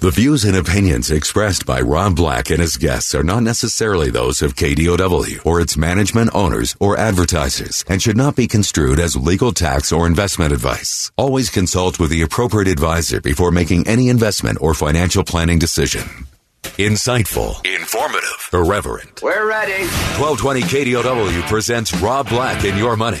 The views and opinions expressed by Rob Black and his guests are not necessarily those of KDOW or its management owners or advertisers and should not be construed as legal tax or investment advice. Always consult with the appropriate advisor before making any investment or financial planning decision. Insightful, informative, irreverent. We're ready. 1220 KDOW presents Rob Black and Your Money,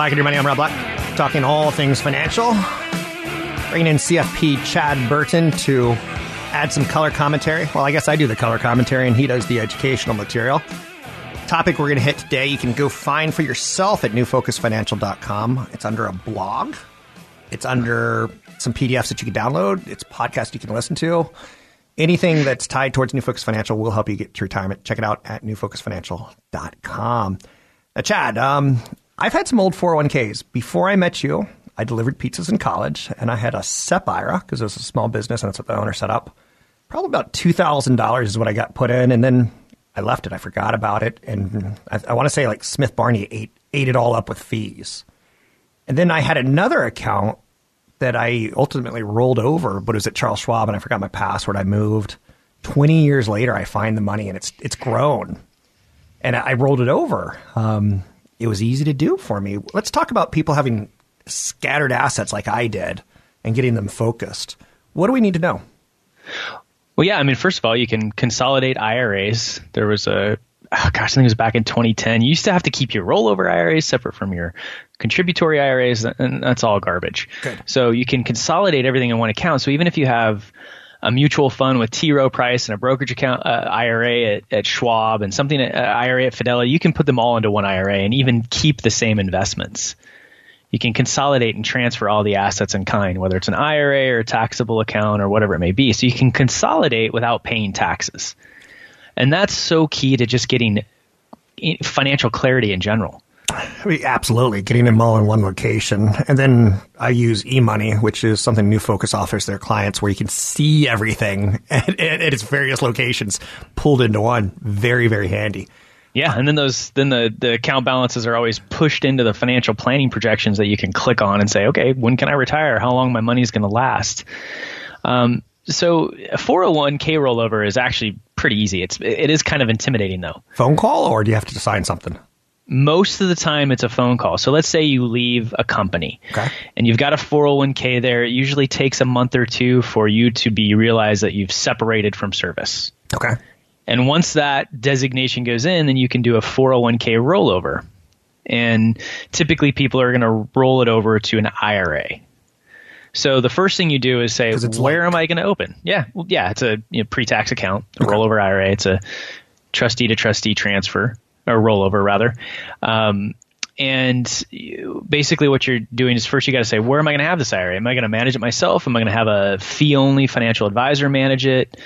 Black and your money. I'm Rob Black, talking all things financial. Bringing in CFP Chad Burton to add some color commentary. Well, I guess I do the color commentary and he does the educational material. Topic we're going to hit today, you can go find for yourself at newfocusfinancial.com. It's under a blog. It's under some PDFs that you can download. It's podcast you can listen to. Anything that's tied towards New Focus Financial will help you get to retirement. Check it out at newfocusfinancial.com. Now, Chad, um, I've had some old 401ks. Before I met you, I delivered pizzas in college and I had a SEP IRA because it was a small business and that's what the owner set up. Probably about $2,000 is what I got put in. And then I left it. I forgot about it. And I, I want to say like Smith Barney ate, ate it all up with fees. And then I had another account that I ultimately rolled over, but it was at Charles Schwab and I forgot my password. I moved. 20 years later, I find the money and it's, it's grown. And I rolled it over. Um, it was easy to do for me. Let's talk about people having scattered assets like I did and getting them focused. What do we need to know? Well, yeah, I mean, first of all, you can consolidate IRAs. There was a oh gosh, I think it was back in 2010. You used to have to keep your rollover IRAs separate from your contributory IRAs, and that's all garbage. Good. So you can consolidate everything in one account. So even if you have a mutual fund with T. Rowe Price and a brokerage account uh, IRA at, at, Schwab and something at, uh, IRA at Fidelity, you can put them all into one IRA and even keep the same investments. You can consolidate and transfer all the assets in kind, whether it's an IRA or a taxable account or whatever it may be. So you can consolidate without paying taxes. And that's so key to just getting financial clarity in general. I mean, absolutely, getting them all in one location. And then I use eMoney, which is something New Focus offers their clients where you can see everything at, at, its various locations pulled into one. Very, very handy. Yeah, and then those then the, the account balances are always pushed into the financial planning projections that you can click on and say, okay, when can I retire? How long my money is going to last? Um, so a 401k rollover is actually pretty easy. It's it is kind of intimidating though. Phone call or do you have to sign something? Most of the time it's a phone call. So let's say you leave a company okay. and you've got a 401k there. It usually takes a month or two for you to be realize that you've separated from service. Okay. And once that designation goes in, then you can do a 401k rollover. And typically people are going to roll it over to an IRA. So the first thing you do is say, where am I going to open? Yeah, well, yeah, it's a you know, pre-tax account, a okay. rollover IRA. It's a trustee to trustee transfer or rollover rather. Um, and you, basically, what you're doing is first you got to say, where am I going to have this IRA? Am I going to manage it myself? Am I going to have a fee-only financial advisor manage it?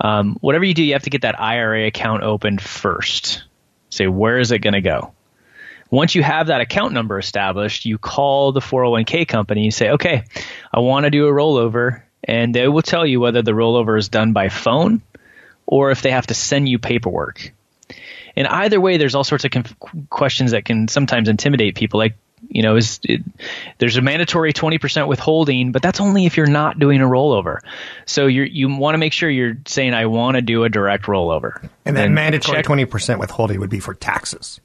Um, whatever you do, you have to get that IRA account opened first. Say, where is it going to go? Once you have that account number established, you call the 401k company and say, okay, I want to do a rollover. And they will tell you whether the rollover is done by phone or if they have to send you paperwork. And either way, there's all sorts of conf- questions that can sometimes intimidate people. Like, You know, is it, there's a mandatory 20% withholding, but that's only if you're not doing a rollover. So you you want to make sure you're saying I want to do a direct rollover. And that And mandatory check- twenty percent withholding would be for taxes.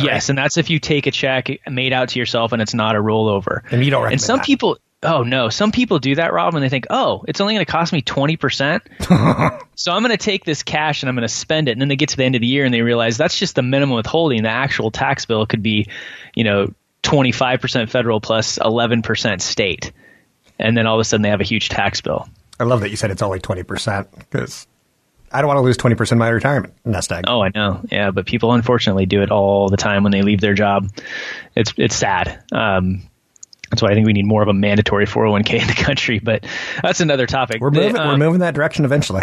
Yes, and that's if you take a check made out to yourself and it's not a rollover. And you don't And some that. people, oh no, some people do that, Rob, and they think, oh, it's only going to cost me twenty percent, so I'm going to take this cash and I'm going to spend it, and then they get to the end of the year and they realize that's just the minimum withholding. The actual tax bill could be, you know, twenty five percent federal plus plus eleven percent state, and then all of a sudden they have a huge tax bill. I love that you said it's only twenty percent because I don't want to lose twenty percent of my retirement nest egg. Oh, I know. Yeah, but people unfortunately do it all the time when they leave their job. It's it's sad. Um, that's why I think we need more of a mandatory 401k in the country. But that's another topic. We're moving. Um, we're moving that direction eventually.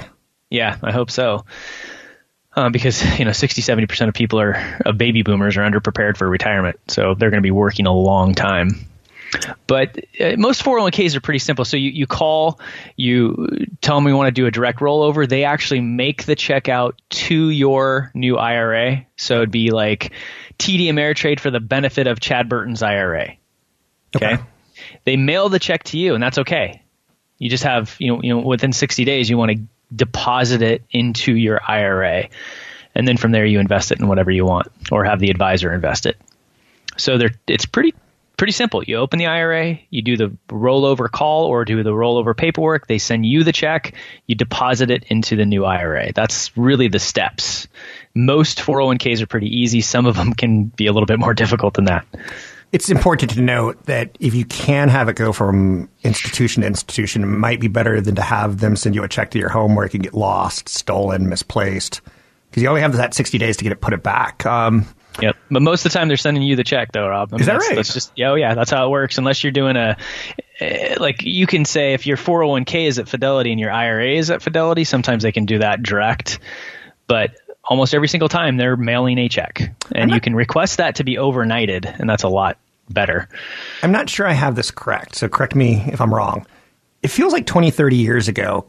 Yeah, I hope so. Um, because you know, 60, 70 percent of people are of baby boomers are underprepared for retirement, so they're going to be working a long time. But uh, most 401ks are pretty simple. So you, you call, you tell them you want to do a direct rollover. They actually make the check out to your new IRA. So it'd be like TD Ameritrade for the benefit of Chad Burton's IRA. Okay. Okay. They mail the check to you, and that's okay. You just have, you know, you know, within 60 days, you want to deposit it into your IRA, and then from there you invest it in whatever you want, or have the advisor invest it. So they're, it's pretty pretty simple. You open the IRA, you do the rollover call or do the rollover paperwork. They send you the check, you deposit it into the new IRA. That's really the steps. Most 401ks are pretty easy. Some of them can be a little bit more difficult than that. It's important to note that if you can have it go from institution to institution, it might be better than to have them send you a check to your home where it can get lost, stolen, misplaced, because you only have that sixty days to get it put it back. Um, Yep. But most of the time they're sending you the check though, Rob. I mean, Is that that's, right? That's just yeah, oh yeah, that's how it works. Unless you're doing a eh, like you can say if your 401k is at Fidelity and your IRA is at Fidelity, sometimes they can do that direct. But almost every single time they're mailing a check, and you can request that to be overnighted, and that's a lot better. I'm not sure I have this correct, so correct me if I'm wrong. It feels like 20, 30 years ago,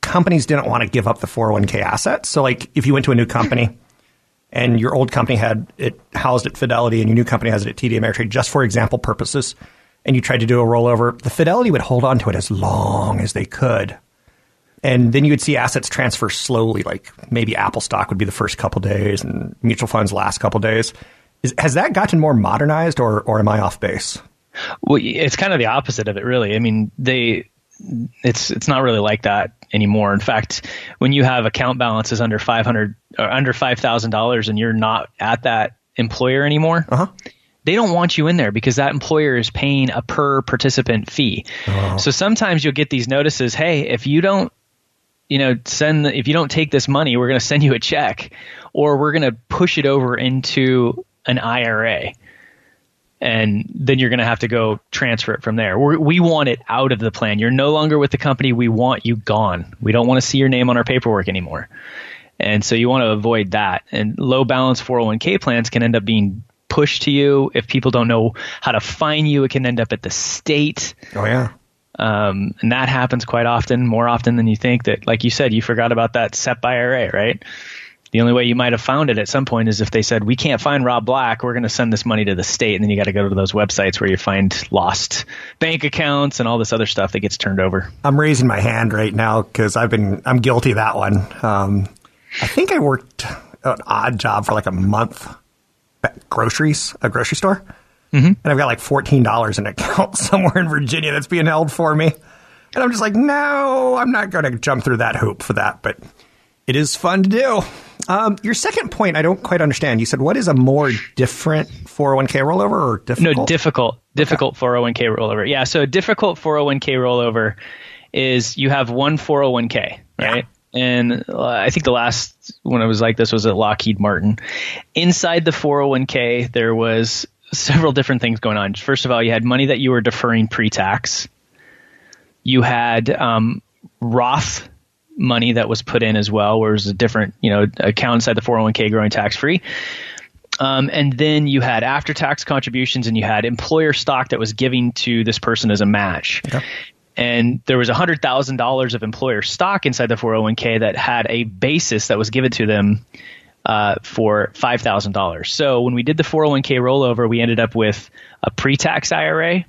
companies didn't want to give up the 401k assets. So, like, if you went to a new company and your old company had it housed at Fidelity and your new company has it at TD Ameritrade, just for example purposes, and you tried to do a rollover, the Fidelity would hold on to it as long as they could. And then you would see assets transfer slowly, like maybe Apple stock would be the first couple days and mutual funds last couple days. Is, has that gotten more modernized, or, or am I off base? Well, it's kind of the opposite of it, really. I mean, they it's it's not really like that anymore. In fact, when you have account balances under five hundred or under five thousand dollars, and you're not at that employer anymore, Uh-huh. they don't want you in there because that employer is paying a per participant fee. So sometimes you'll get these notices, hey, if you don't you know, send the, if you don't take this money, we're going to send you a check or we're going to push it over into an IRA. And then you're going to have to go transfer it from there. We're, we want it out of the plan. You're no longer with the company. We want you gone. We don't want to see your name on our paperwork anymore. And so you want to avoid that. And low balance 401k plans can end up being pushed to you. If people don't know how to find you, it can end up at the state. Oh, yeah. Um, and that happens quite often, more often than you think. That, like you said, you forgot about that SEP IRA, right? The only way you might have found it at some point is if they said, "We can't find Rob Black. We're going to send this money to the state," and then you got to go to those websites where you find lost bank accounts and all this other stuff that gets turned over. I'm raising my hand right now because I've been I'm guilty of that one. Um, I think I worked an odd job for like a month at groceries, a grocery store, mm-hmm. and I've got like fourteen dollars in an account somewhere in Virginia that's being held for me, and I'm just like, no, I'm not going to jump through that hoop for that, but it is fun to do. Um, your second point, I don't quite understand. You said what is a more different 401k rollover or difficult? No, difficult, difficult 401k rollover. Yeah, so a difficult 401k rollover is you have one 401k, right? And uh, I think the last one I was like this was at Lockheed Martin. Inside the 401k, there was several different things going on. First of all, you had money that you were deferring pre-tax. You had um, Roth money that was put in as well, where it was a different, you know, account inside the 401k growing tax free. Um, and then you had after tax contributions and you had employer stock that was giving to this person as a match. And there was $100,000 of employer stock inside the 401k that had a basis that was given to them uh, for five thousand dollars. So when we did the 401k rollover, we ended up with a pre-tax IRA,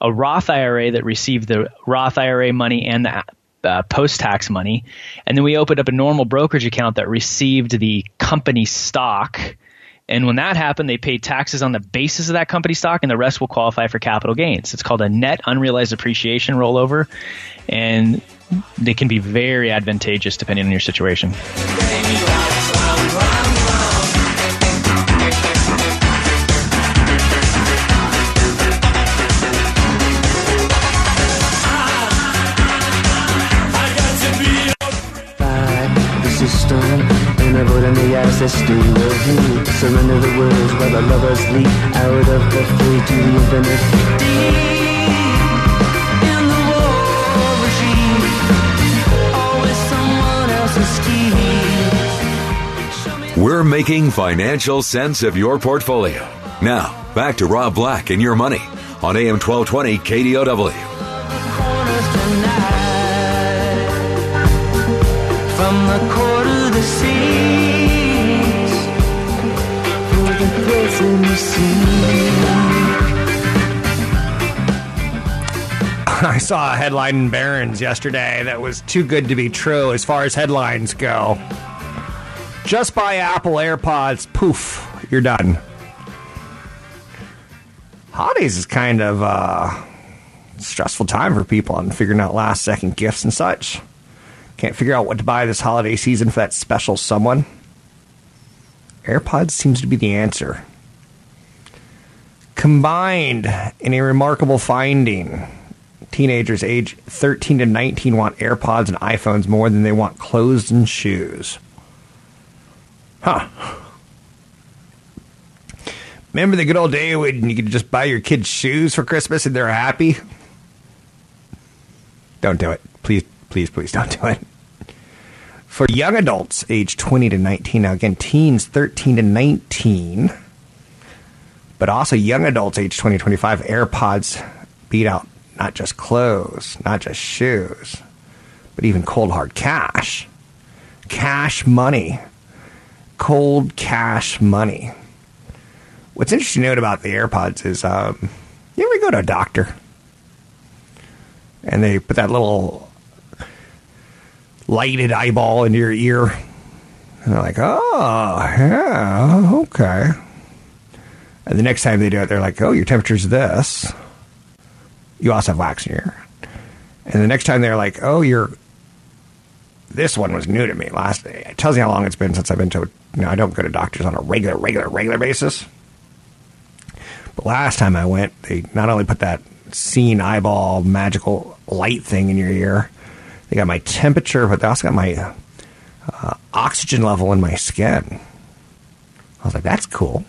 a Roth IRA that received the Roth IRA money and the uh, post-tax money, and then we opened up a normal brokerage account that received the company stock. And when that happened, they paid taxes on the basis of that company stock, and the rest will qualify for capital gains. It's called a net unrealized appreciation rollover, and they can be very advantageous depending on your situation. The ancestry of you. Surrender the words while the lovers leap out of the free to the infinite. Deep in the war regime, always someone else's scheme. We're making financial sense of your portfolio. Now, back to Rob Black and your money on AM 1220 KDOW. I saw a headline in Barron's yesterday that was too good to be true as far as headlines go. Just buy Apple AirPods, poof, you're done. Holidays is kind of uh, stressful time for people on figuring out last second gifts and such. Can't figure out what to buy this holiday season for that special someone. AirPods seems to be the answer. Combined in a remarkable finding, teenagers age 13 to 19 want AirPods and iPhones more than they want clothes and shoes. Huh. Remember the good old day when you could just buy your kids shoes for Christmas and they're happy? Don't do it. Please, please, please don't do it. For young adults age 20 to 19, now again, teens 13 to 19, but also young adults age 20 to 25, AirPods beat out not just clothes, not just shoes, but even cold hard cash. Cash money. Cold cash money. What's interesting to note about the AirPods is um, you ever go to a doctor and they put that little lighted eyeball into your ear and they're like, oh, yeah, okay. And the next time they do it, they're like, oh, your temperature's this. You also have wax in your ear. And the next time they're like, oh, you're. This one was new to me last day. It tells you how long it's been since I've been to. You know, I don't go to doctors on a regular, regular, regular basis. But last time I went, they not only put that seeing eyeball magical light thing in your ear, they got my temperature, but they also got my uh, oxygen level in my skin. I was like, that's cool.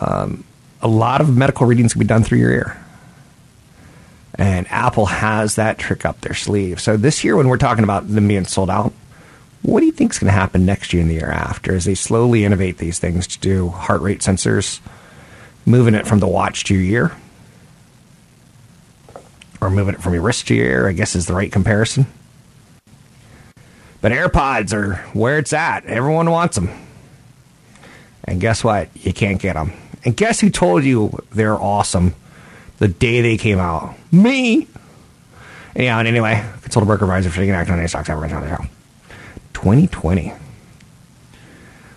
Um, a lot of medical readings can be done through your ear. And Apple has that trick up their sleeve. So this year, when we're talking about them being sold out, what do you think is going to happen next year and the year after as they slowly innovate these things to do heart rate sensors, moving it from the watch to your ear? Or moving it from your wrist to your ear, I guess is the right comparison. But AirPods are where it's at. Everyone wants them. And guess what? You can't get them. And guess who told you they're awesome the day they came out? Me. Yeah, and anyway, consultant broker advisor for taking action on any stocks ever on the show. 2020.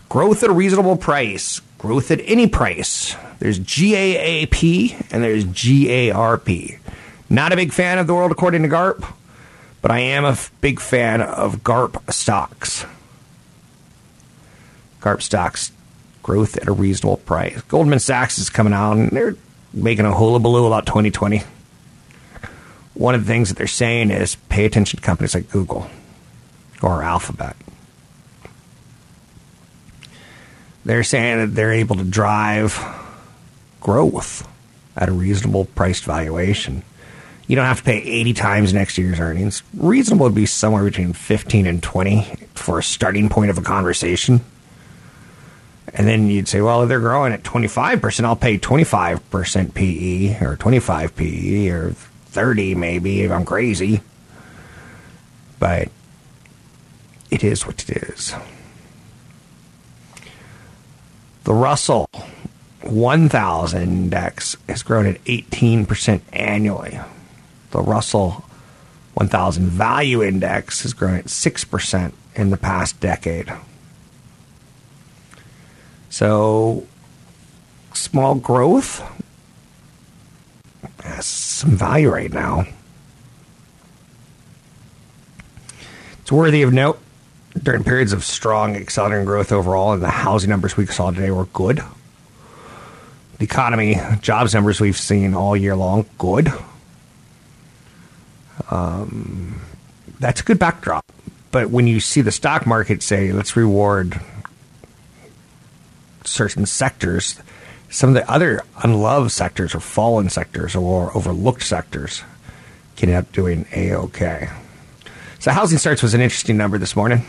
Growth at a reasonable price. Growth at any price. There's GAAP and there's GARP. Not a big fan of the world according to GARP, but I am a f- big fan of GARP stocks. GARP stocks growth at a reasonable price. Goldman Sachs is coming out and they're making a hullabaloo about 2020. One of the things that they're saying is pay attention to companies like Google or Alphabet. They're saying that they're able to drive growth at a reasonable priced valuation. You don't have to pay 80 times next year's earnings. Reasonable would be somewhere between 15 and 20 for a starting point of a conversation. And then you'd say, well, they're growing at 25%, I'll pay 25% PE or 25 PE or 30 maybe if I'm crazy. But it is what it is. The Russell 1000 index has grown at 18% annually. The Russell 1000 value index has grown at 6% in the past decade. So, small growth has some value right now. It's worthy of note during periods of strong accelerating growth overall, and the housing numbers we saw today were good. The economy, jobs numbers we've seen all year long, good. Um, that's a good backdrop. But when you see the stock market say, let's reward certain sectors, some of the other unloved sectors or fallen sectors or overlooked sectors can end up doing a okay. So housing starts was an interesting number this morning.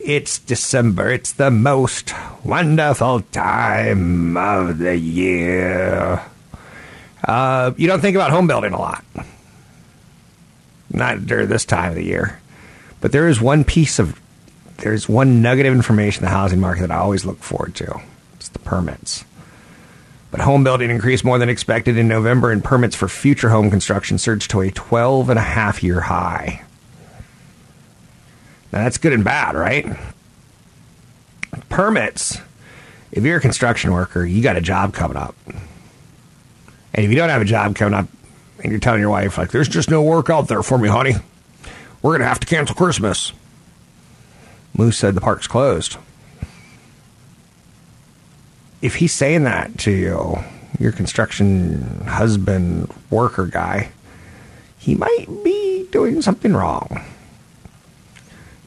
It's December. It's the most wonderful time of the year. Uh, you don't think about home building a lot. Not during this time of the year. But there is one piece of, there's one nugget of information in the housing market that I always look forward to. It's the permits. But home building increased more than expected in November, and permits for future home construction surged to a 12 and a half year high. Now, that's good and bad, right? Permits, if you're a construction worker, you got a job coming up. And if you don't have a job coming up, and you're telling your wife, like, there's just no work out there for me, honey, we're going to have to cancel Christmas. Moose said the park's closed. If he's saying that to you, your construction husband, worker guy, he might be doing something wrong.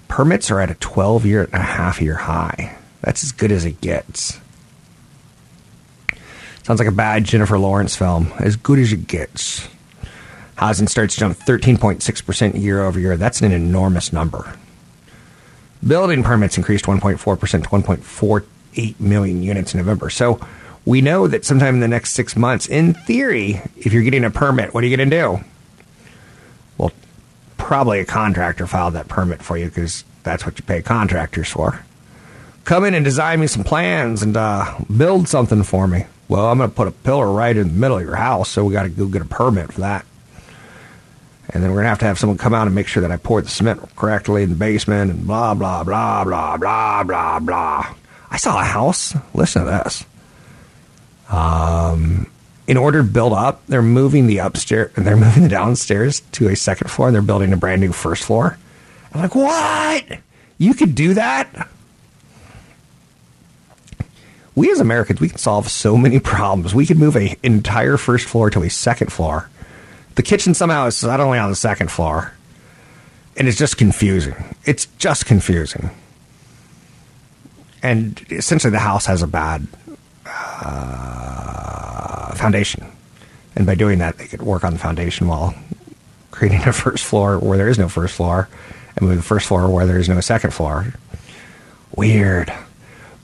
Permits are at a 12 year and a half year high. That's as good as it gets. Sounds like a bad Jennifer Lawrence film. As good as it gets. Housing starts jumped 13.6% year over year. That's an enormous number. Building permits increased 1.4% to 1.48 million units in November. So we know that sometime in the next six months, in theory, if you're getting a permit, what are you going to do? Well, probably a contractor filed that permit for you because that's what you pay contractors for. Come in and design me some plans and uh, build something for me. Well, I'm going to put a pillar right in the middle of your house, so we got to go get a permit for that. And then we're to have to have someone come out and make sure that I poured the cement correctly in the basement and blah, blah, blah, blah, blah, blah, blah. I saw a house. Listen to this. Um, in order to build up, they're moving the upstairs, and they're moving the downstairs to a second floor, and they're building a brand new first floor. I'm like, what? You could do that? We as Americans, we can solve so many problems. We could move an entire first floor to a second floor. The kitchen somehow is not only on the second floor, and it's just confusing. It's just confusing. And essentially, the house has a bad uh, foundation. And by doing that, they could work on the foundation while creating a first floor where there is no first floor and move the first floor where there is no second floor. Weird.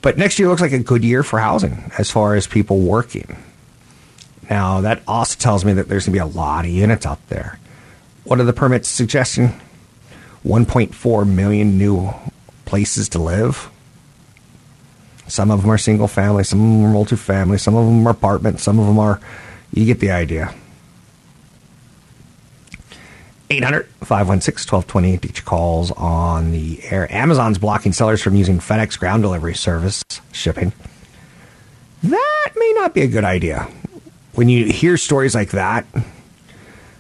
But next year looks like a good year for housing as far as people working. Now, that also tells me that there's going to be a lot of units out there. What are the permits suggesting? 1.4 million new places to live. Some of them are single family, some of them are multifamily, some of them are apartments, some of them are. You get the idea. 800 516 1220 to each calls on the air. Amazon's blocking sellers from using FedEx ground delivery service shipping. That may not be a good idea. When you hear stories like that,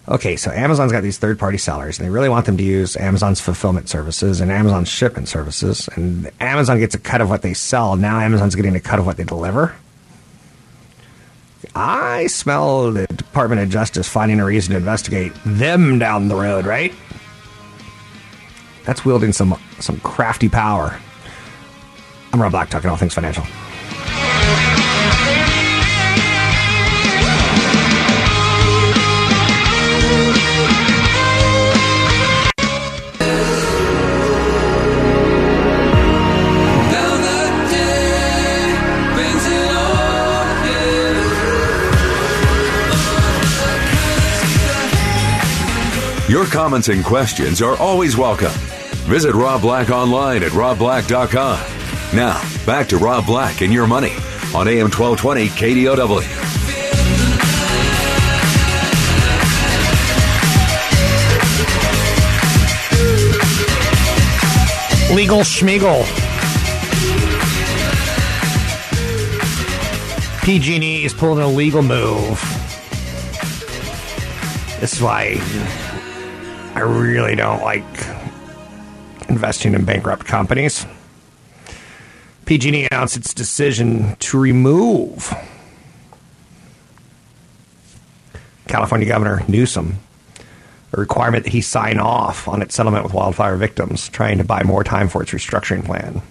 okay, so Amazon's got these third party sellers and they really want them to use Amazon's fulfillment services and Amazon's shipment services. And Amazon gets a cut of what they sell. Now Amazon's getting a cut of what they deliver. I smell the Department of Justice finding a reason to investigate them down the road, right? That's wielding some some crafty power. I'm Rob Black, talking all things financial. Your comments and questions are always welcome. Visit Rob Black online at robblack.com. Now, back to Rob Black and your money on AM 1220 KDOW. Legal Schmiegel. PG&E is pulling a legal move. This is why I really don't like investing in bankrupt companies. PG&E announced its decision to remove California Governor Newsom a requirement that he sign off on its settlement with wildfire victims, trying to buy more time for its restructuring plan.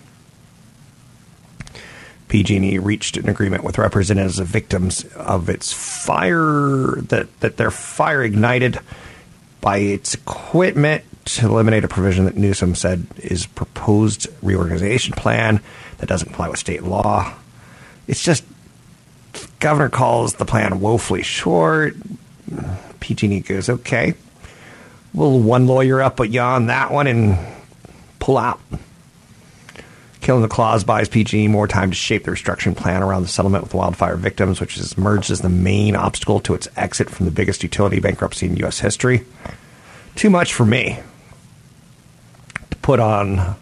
PG&E reached an agreement with representatives of victims of its fire that that their fire ignited by its equipment to eliminate a provision that Newsom said is proposed reorganization plan that doesn't comply with state law. It's just governor calls the plan woefully short. PG&E goes okay we'll one lawyer up on that one and pull out. Killing the clause buys PG&E more time to shape the restructuring plan around the settlement with wildfire victims, which has emerged as the main obstacle to its exit from the biggest utility bankruptcy in U.S. history. Too much for me to put on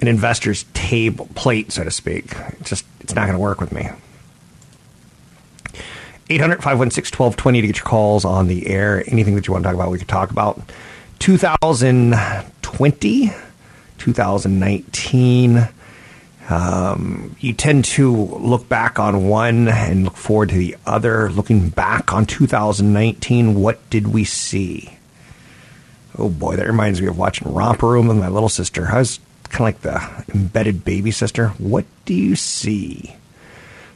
an investor's table plate, so to speak. It's just it's not going to work with me. 800 516 1220 to get your calls on the air. Anything that you want to talk about, we could talk about. 2020, 2019. Um, you tend to look back on one and look forward to the other. Looking back on 2019, what did we see? Oh boy, that reminds me of watching Romper Room with my little sister. I was kind of like the embedded baby sister. What do you see?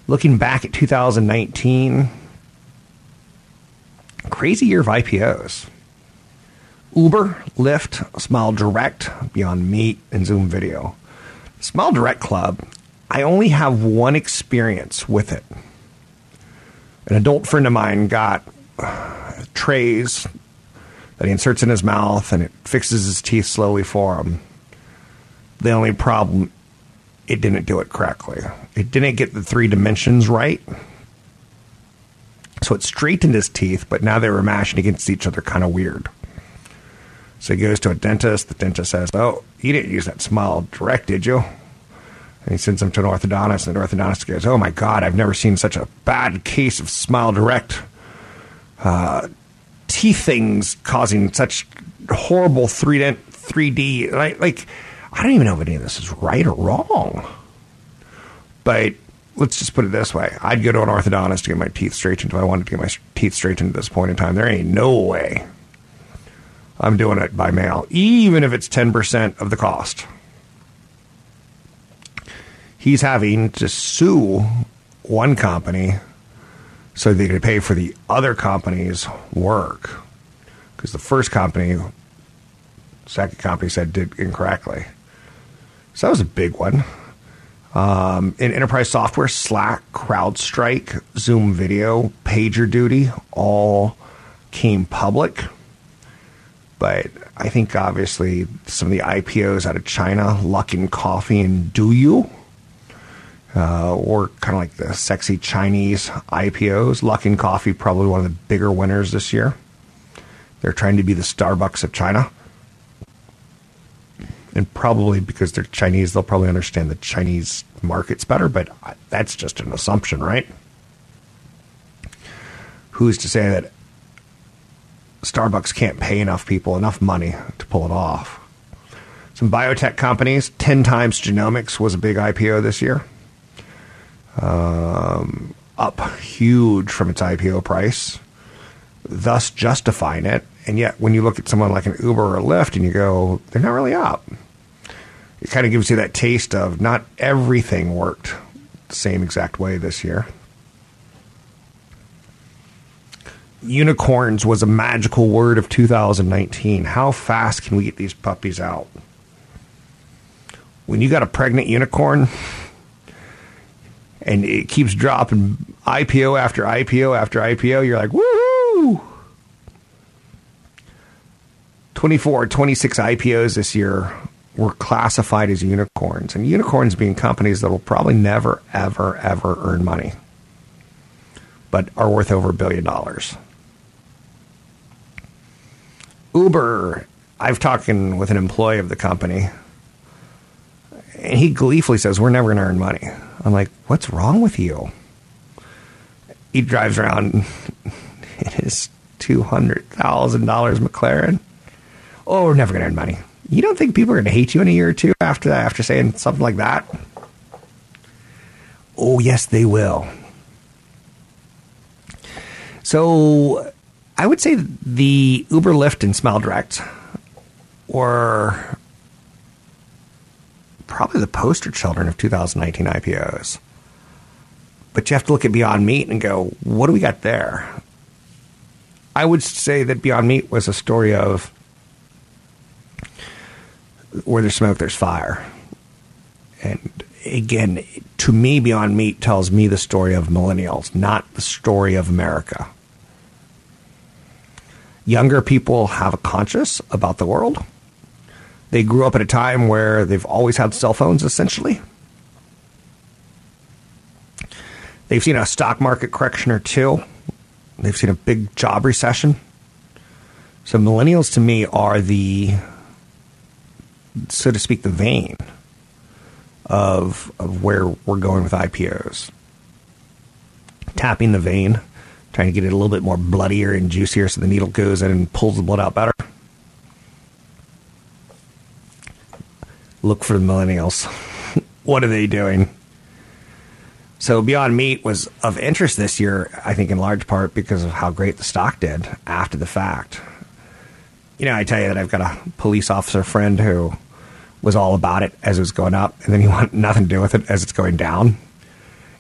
Looking back at 2019, crazy year of IPOs. Uber, Lyft, Smile Direct, Beyond Meat, and Zoom Video. Smile Direct Club, I only have one experience with it. An adult friend of mine got trays that he inserts in his mouth and it fixes his teeth slowly for him. The only problem, it didn't do it correctly. It didn't get the three dimensions right. So it straightened his teeth, but now they were mashing against each other kind of weird. So he goes to a dentist. The dentist says, Oh, you didn't use that smile direct, did you? And he sends him to an orthodontist, and the orthodontist goes, Oh my God, I've never seen such a bad case of smile direct uh, teeth things causing such horrible 3D. 3D. Like, like, I don't even know if any of this is right or wrong. But let's just put it this way I'd go to an orthodontist to get my teeth straightened if I wanted to get my teeth straightened at this point in time. There ain't no way I'm doing it by mail, even if it's 10% of the cost. He's having to sue one company so they could pay for the other company's work. Because the first company, second company said did incorrectly. So that was a big one. Um, in enterprise software, Slack, CrowdStrike, Zoom Video, PagerDuty all came public. But I think obviously some of the IPOs out of China, Luckin Coffee and DouYu, uh, or kind of like the sexy Chinese IPOs. Luckin Coffee, probably one of the bigger winners this year. They're trying to be the Starbucks of China and probably because they're Chinese, they'll probably understand the Chinese markets better, but that's just an assumption, right? Who's to say that Starbucks can't pay enough people enough money to pull it off? Some biotech companies, 10 times genomics was a big IPO this year. Um, up huge from its IPO price, thus justifying it. And yet, when you look at someone like an Uber or Lyft and you go, they're not really up it kind of gives you that taste of not everything worked the same exact way this year. Unicorns was a magical word of 2019. How fast can we get these puppies out? When you got a pregnant unicorn and it keeps dropping IPO after IPO after IPO, you're like, woohoo! 24, 26 IPOs this year were classified as unicorns, and unicorns being companies that will probably never, ever, ever earn money, but are worth over a billion dollars. Uber, I've talking with an employee of the company, and he gleefully says, We're never going to earn money. I'm like, What's wrong with you? He drives around in his $200,000 McLaren. Oh, we're never going to earn money. You don't think people are going to hate you in a year or two after that, after saying something like that? Oh, yes, they will. So I would say the Uber, Lyft, and Smile Direct were probably the poster children of 2019 IPOs. But you have to look at Beyond Meat and go, what do we got there? I would say that Beyond Meat was a story of where there's smoke, there's fire. And again, to me, Beyond Meat tells me the story of millennials, not the story of America. Younger people have a conscience about the world. They grew up at a time where they've always had cell phones, essentially. They've seen a stock market correction or two. They've seen a big job recession. So millennials to me are the, so to speak, the vein of of where we're going with IPOs. Tapping the vein, trying to get it a little bit more bloodier and juicier so the needle goes in and pulls the blood out better. Look for the millennials. what are they doing? So Beyond Meat was of interest this year, I think, in large part because of how great the stock did after the fact. You know, I tell you that I've got a police officer friend who was all about it as it was going up, and then he wanted nothing to do with it as it's going down.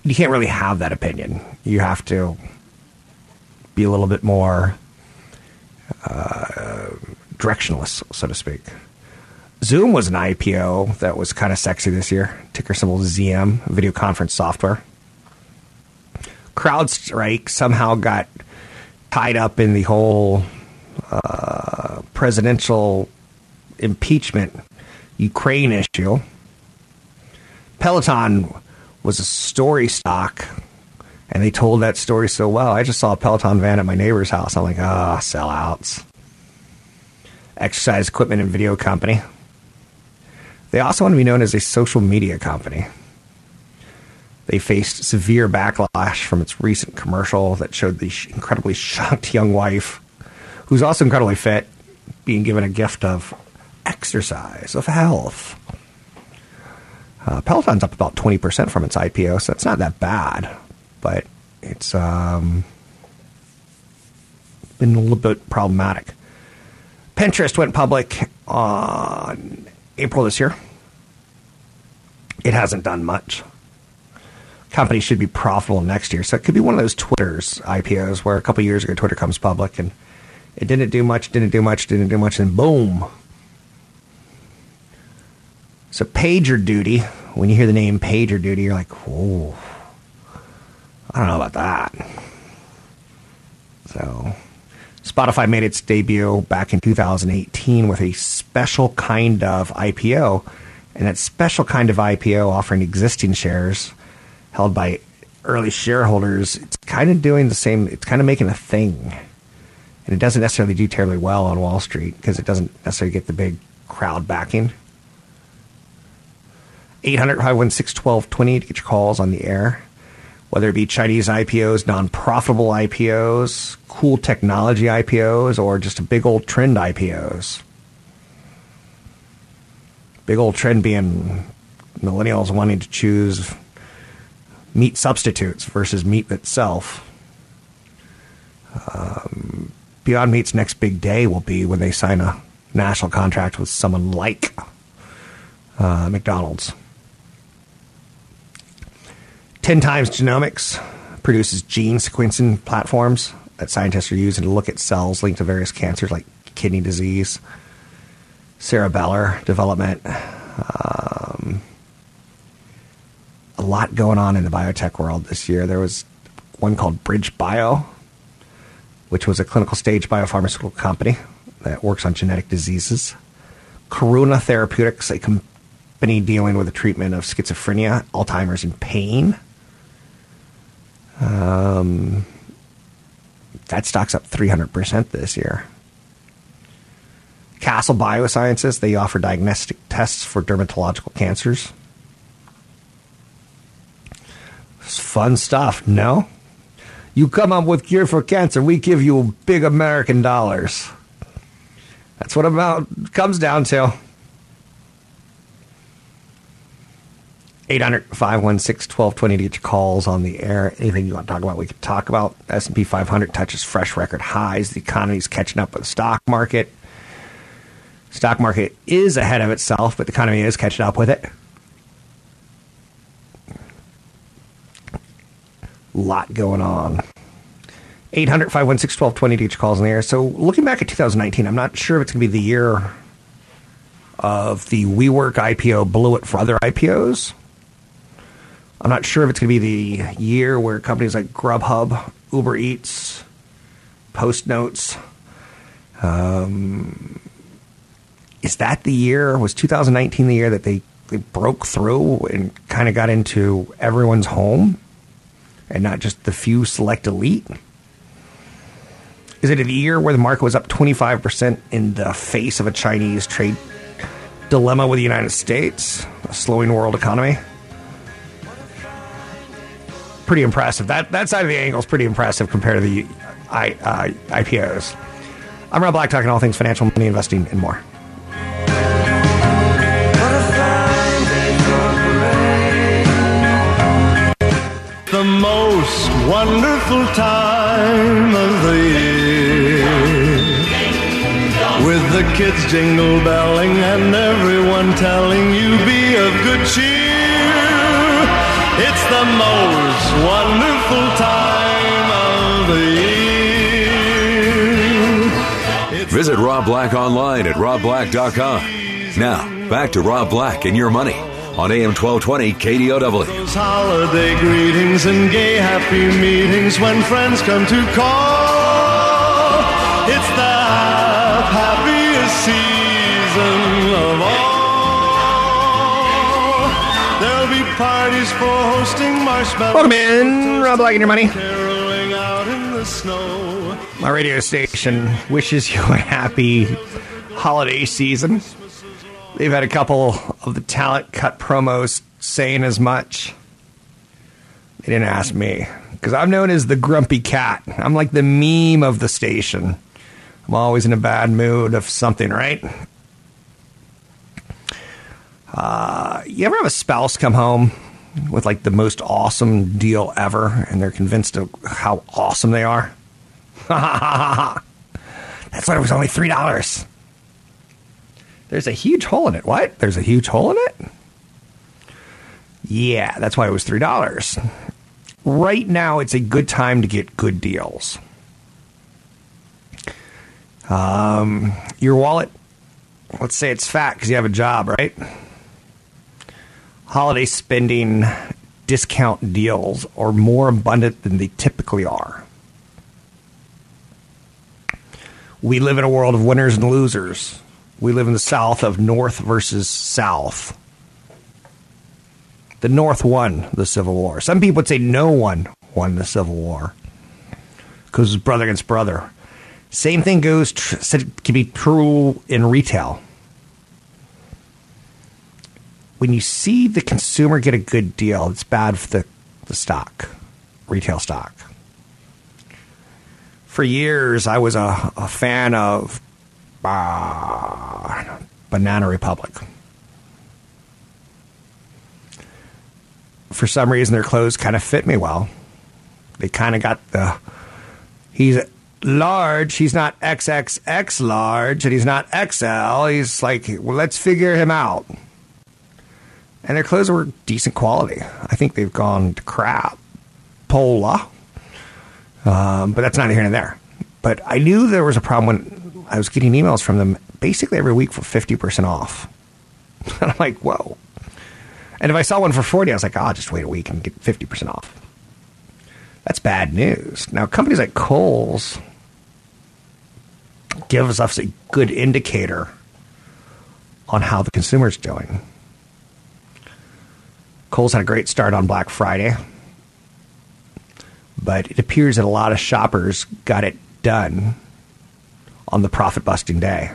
You can't really have that opinion. You have to be a little bit more uh, directionless, so to speak. Zoom was an IPO that was kind of sexy this year. Ticker symbol ZM, video conference software. CrowdStrike somehow got tied up in the whole uh, presidential impeachment Ukraine issue. Peloton was a story stock, and they told that story so well. I just saw a Peloton van at my neighbor's house. I'm like, ah, oh, sellouts. Exercise equipment and video company. They also want to be known as a social media company. They faced severe backlash from its recent commercial that showed the incredibly shocked young wife, who's also incredibly fit, being given a gift of exercise, of health. Uh, Peloton's up about 20% from its IPO, so it's not that bad, but it's um, been a little bit problematic. Pinterest went public on April this year. It hasn't done much. Company should be profitable next year, so it could be one of those Twitter's IPOs where a couple years ago Twitter comes public and it didn't do much, didn't do much, didn't do much, and boom, so PagerDuty, when you hear the name PagerDuty, you're like, whoa, I don't know about that. So Spotify made its debut back in 2018 with a special kind of IPO. And that special kind of IPO offering existing shares held by early shareholders, it's kind of doing the same, it's kind of making a thing. And it doesn't necessarily do terribly well on Wall Street because it doesn't necessarily get the big crowd backing. 800 516 1220 to get your calls on the air. Whether it be Chinese IPOs, non profitable IPOs, cool technology IPOs, or just a big old trend IPOs. Big old trend being millennials wanting to choose meat substitutes versus meat itself. Um, Beyond Meat's next big day will be when they sign a national contract with someone like uh, McDonald's. 10 times genomics produces gene sequencing platforms that scientists are using to look at cells linked to various cancers like kidney disease, cerebellar development. Um, a lot going on in the biotech world this year. There was one called Bridge Bio, which was a clinical stage biopharmaceutical company that works on genetic diseases. Karuna Therapeutics, a company dealing with the treatment of schizophrenia, Alzheimer's, and pain. Um, that stock's up 300% this year. Castle Biosciences, they offer diagnostic tests for dermatological cancers. It's fun stuff, no? You come up with cure for cancer, we give you big American dollars. That's what about comes down to. 800 516 1220 to get your calls on the air. Anything you want to talk about, we can talk about. S&P 500 touches fresh record highs. The economy is catching up with the stock market. Stock market is ahead of itself, but the economy is catching up with it. lot going on. 800 516 1220 to each calls in the air. So, looking back at 2019, I'm not sure if it's going to be the year of the WeWork IPO blew it for other IPOs. I'm not sure if it's going to be the year where companies like Grubhub, Uber Eats, Postmates, um, is that the year? Was 2019 the year that they, they broke through and kind of got into everyone's home and not just the few select elite? Is it a year where the market was up 25% in the face of a Chinese trade dilemma with the United States, a slowing world economy? Pretty impressive. That that side of the angle is pretty impressive compared to the I, uh, IPOs. I'm Rob Black, talking all things financial, money, investing, and more. The most wonderful time of the year. With the kids jingle belling and everyone telling you be of good cheer. It's the most wonderful time of the year. Visit Rob Black online at robblack.com. Now, back to Rob Black and your money on AM 1220 KDOW. Those holiday greetings and gay happy meetings when friends come to call. It's the happiest season of all. Parties for hosting marshmallow. Welcome in, Rob Black and your money. Caroling out in the snow. My radio station wishes you a happy holiday season. They've had a couple of the talent cut promos saying as much. They didn't ask me because I'm known as the grumpy cat. I'm like the meme of the station. I'm always in a bad mood of something, right? Uh, you ever have a spouse come home with like the most awesome deal ever and they're convinced of how awesome they are? That's why it was only $3. There's a huge hole in it. What? There's a huge hole in it? Yeah, that's why it was $3. Right now, it's a good time to get good deals. Um, your wallet, let's say it's fat because you have a job, right? Holiday spending discount deals are more abundant than they typically are. We live in a world of winners and losers. We live in the South of North versus South. The North won the Civil War. Some people would say no one won the Civil War because it's brother against brother. Same thing goes tr- can be true in retail. When you see the consumer get a good deal, it's bad for the, the stock, retail stock. For years, I was a, a fan of uh, Banana Republic. For some reason, their clothes kind of fit me well. They kind of got the. He's large. He's not XXX large, and he's not XL. He's like, well, let's figure him out. And their clothes were decent quality. I think they've gone to crap. Pola. Um, but that's not here and there. But I knew there was a problem when I was getting emails from them basically every week for 50% off. And I'm like, whoa. And if I saw one for 40, I was like, oh, I'll just wait a week and get 50% off. That's bad news. Now, companies like Kohl's gives us a good indicator on how the consumer's doing. Kohl's had a great start on Black Friday, but it appears that a lot of shoppers got it done on the profit busting day.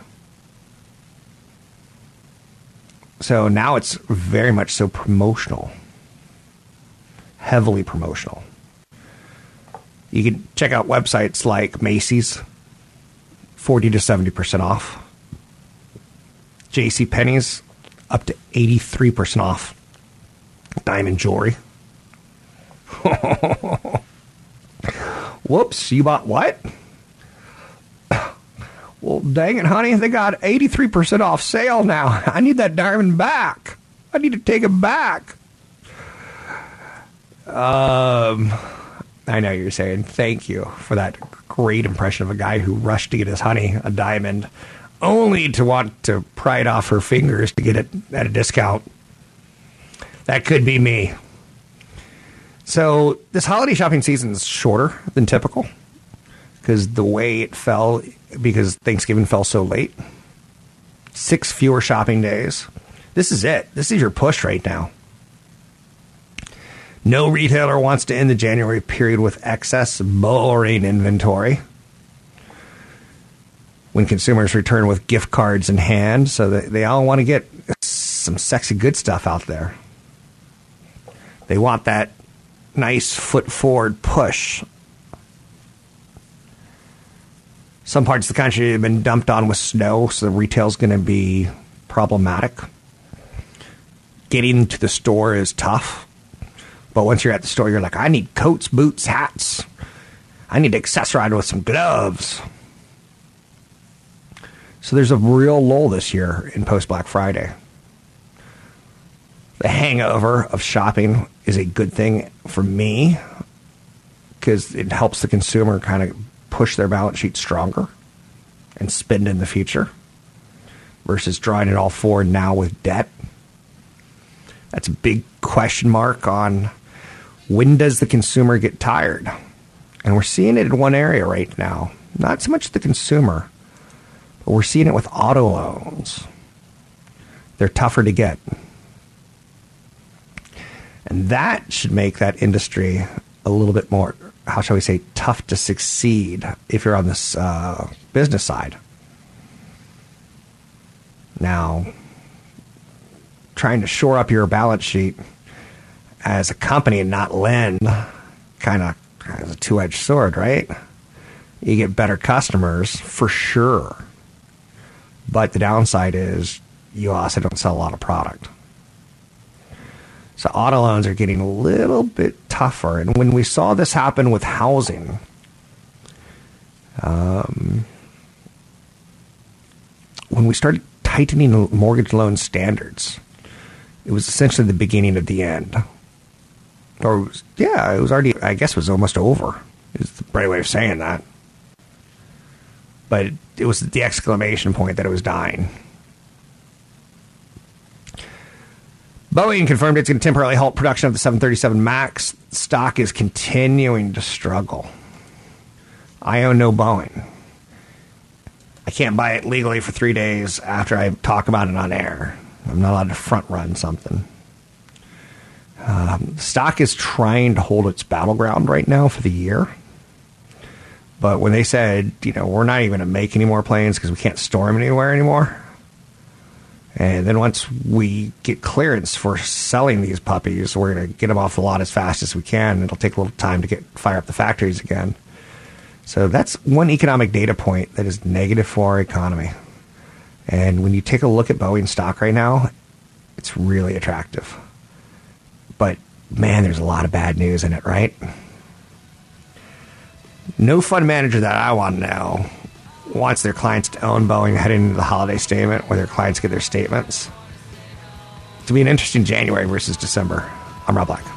So now it's very much so promotional, heavily promotional. You can check out websites like Macy's, 40 to 70% off. JC Penney's up to 83% off. Diamond jewelry. Whoops, you bought what? Well, dang it, honey, they got 83% off sale now. I need that diamond back. I need to take it back. Um, I know you're saying thank you for that great impression of a guy who rushed to get his honey a diamond, only to want to pry it off her fingers to get it at a discount. That could be me. So this holiday shopping season is shorter than typical because the way it fell, because Thanksgiving fell so late. Six fewer shopping days. This is it. This is your push right now. No retailer wants to end the January period with excess, boring inventory. When consumers return with gift cards in hand, so they all want to get some sexy good stuff out there. They want that nice foot forward push. Some parts of the country have been dumped on with snow, so the retail's going to be problematic. Getting to the store is tough. But once you're at the store, you're like, I need coats, boots, hats. I need to accessorize with some gloves. So there's a real lull this year in post Black Friday. The hangover of shopping is a good thing for me because it helps the consumer kind of push their balance sheet stronger and spend in the future versus drawing it all forward now with debt. That's a big question mark on when does the consumer get tired? And we're seeing it in one area right now. Not so much the consumer, but we're seeing it with auto loans. They're tougher to get. And that should make that industry a little bit more, how shall we say, tough to succeed if you're on this uh, business side. Now, trying to shore up your balance sheet as a company and not lend kind of has a two edged sword, right? You get better customers for sure. But the downside is you also don't sell a lot of product. So auto loans are getting a little bit tougher. And when we saw this happen with housing, um, when we started tightening mortgage loan standards, it was essentially the beginning of the end. Or, yeah, it was already, I guess, it was almost over, is the right way of saying that. But it was the exclamation point that it was dying. Boeing confirmed it's going to temporarily halt production of the 737 MAX. Stock is continuing to struggle. I own no Boeing. I can't buy it legally for three days after I talk about it on air. I'm not allowed to front run something. Um, stock is trying to hold its battleground right now for the year. But when they said, you know, we're not even going to make any more planes because we can't store them anywhere anymore, and then once we get clearance for selling these puppies, we're going to get them off the lot as fast as we can. It'll take a little time to get fire up the factories again. So that's one economic data point that is negative for our economy. And when you take a look at Boeing stock right now, it's really attractive. But man, there's a lot of bad news in it, right? No fund manager that I want to know wants their clients to own Boeing heading into the holiday statement where their clients get their statements. To be an interesting January versus December. I'm Rob Black.